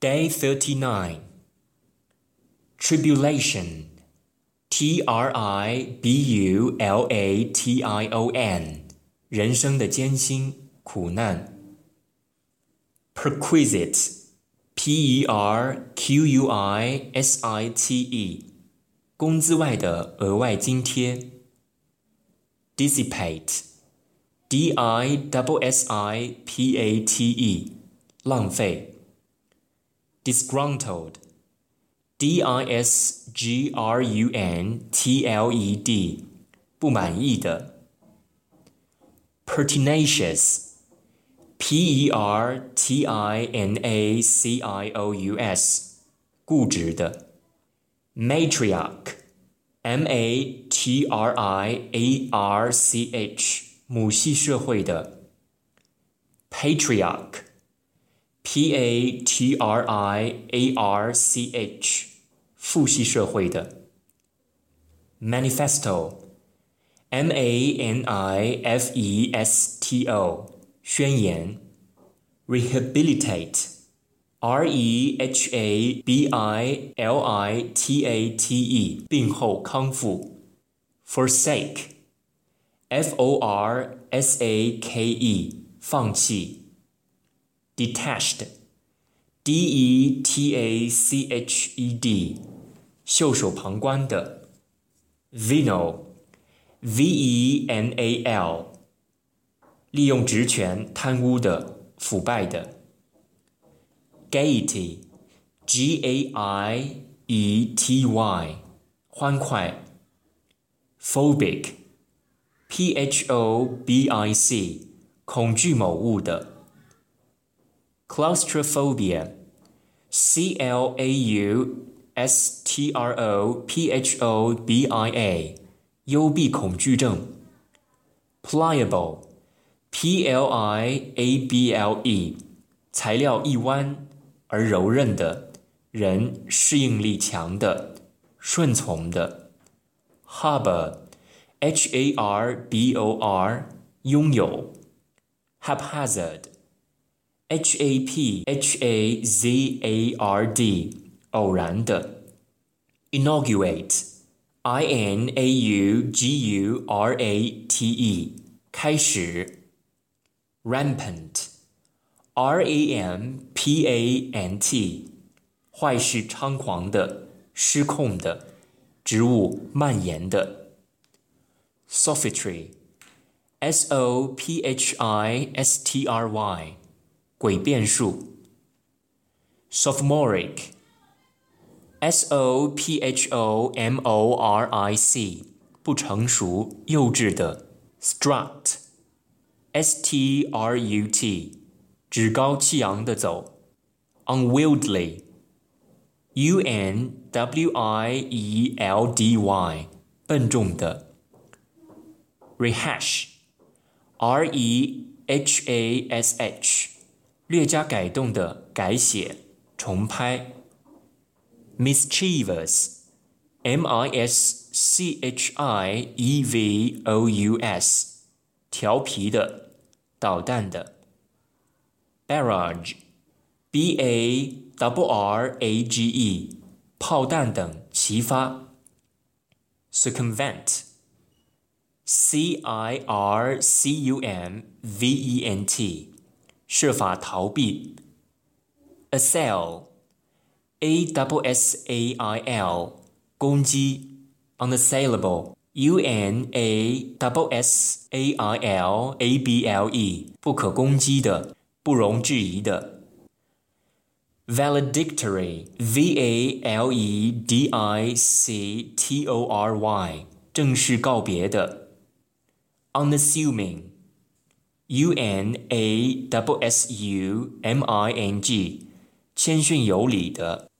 Day 39 Tribulation T R I B U L A T I O N 人生的艰辛苦难 Perquisite P E R Q U I S I T E 工资外的额外津贴 Dissipate D I S S I P A T E 浪费 Disgruntled D I S G R U N T L E D 不满意的 Pertinacious P E R T I N A C I O U S 固执的 Matriarch M A T R I A R C H 母系社会的 Patriarch P A T R I A R C H 父系社会的 Manifesto M A N I F E S T O 宣言 Rehabilitate R E H A B I L I T A T E 病后康复 Forsake F O R S A K E 放弃 Detached D E T A C H E D 袖手旁观的 Venal V E N A L 利用职权贪污的、腐败的。Gaiety, G A I E T Y，欢快。Phobic, P H O B I C，恐惧某物的。 Claustrophobia, C L A U S T R O P H O B I A，幽闭恐惧症。Pliable, P L I A B L E，材料一弯。而柔韧的，人适应力强的，顺从的。Harbor，H A R B O R，拥有。 Haphazard，H A P H A Z A R D，偶然的。Inaugurate，I N A U G U R A T E，开始。Rampant。R A M P A N T，坏事猖狂的、失控的、植物蔓延的。Sophistry，S O P H I S T R Y， 诡辩术。Sophomoric，S O P H O M O R I C，不成熟、幼稚的。Strut，S T R U T。趾高气扬的走，unwieldy，u n w i e l d y，笨重的，rehash，r e h a s h， 略加改动的改写、重拍，mischievous，m i s c h i e v o u s，调皮的、捣蛋的。barrage, b a w r a g e，炮弹等齐发。circumvent, c i r c u m v e n t，设法逃避。assail, a w s a i l，攻击。unassailable, u n a w s a i l a b l e，不可攻击的。不容置疑的。valedictory，v a l e d i c t o r y，正式告别的。 U N A W S U M I N G，谦逊有礼的。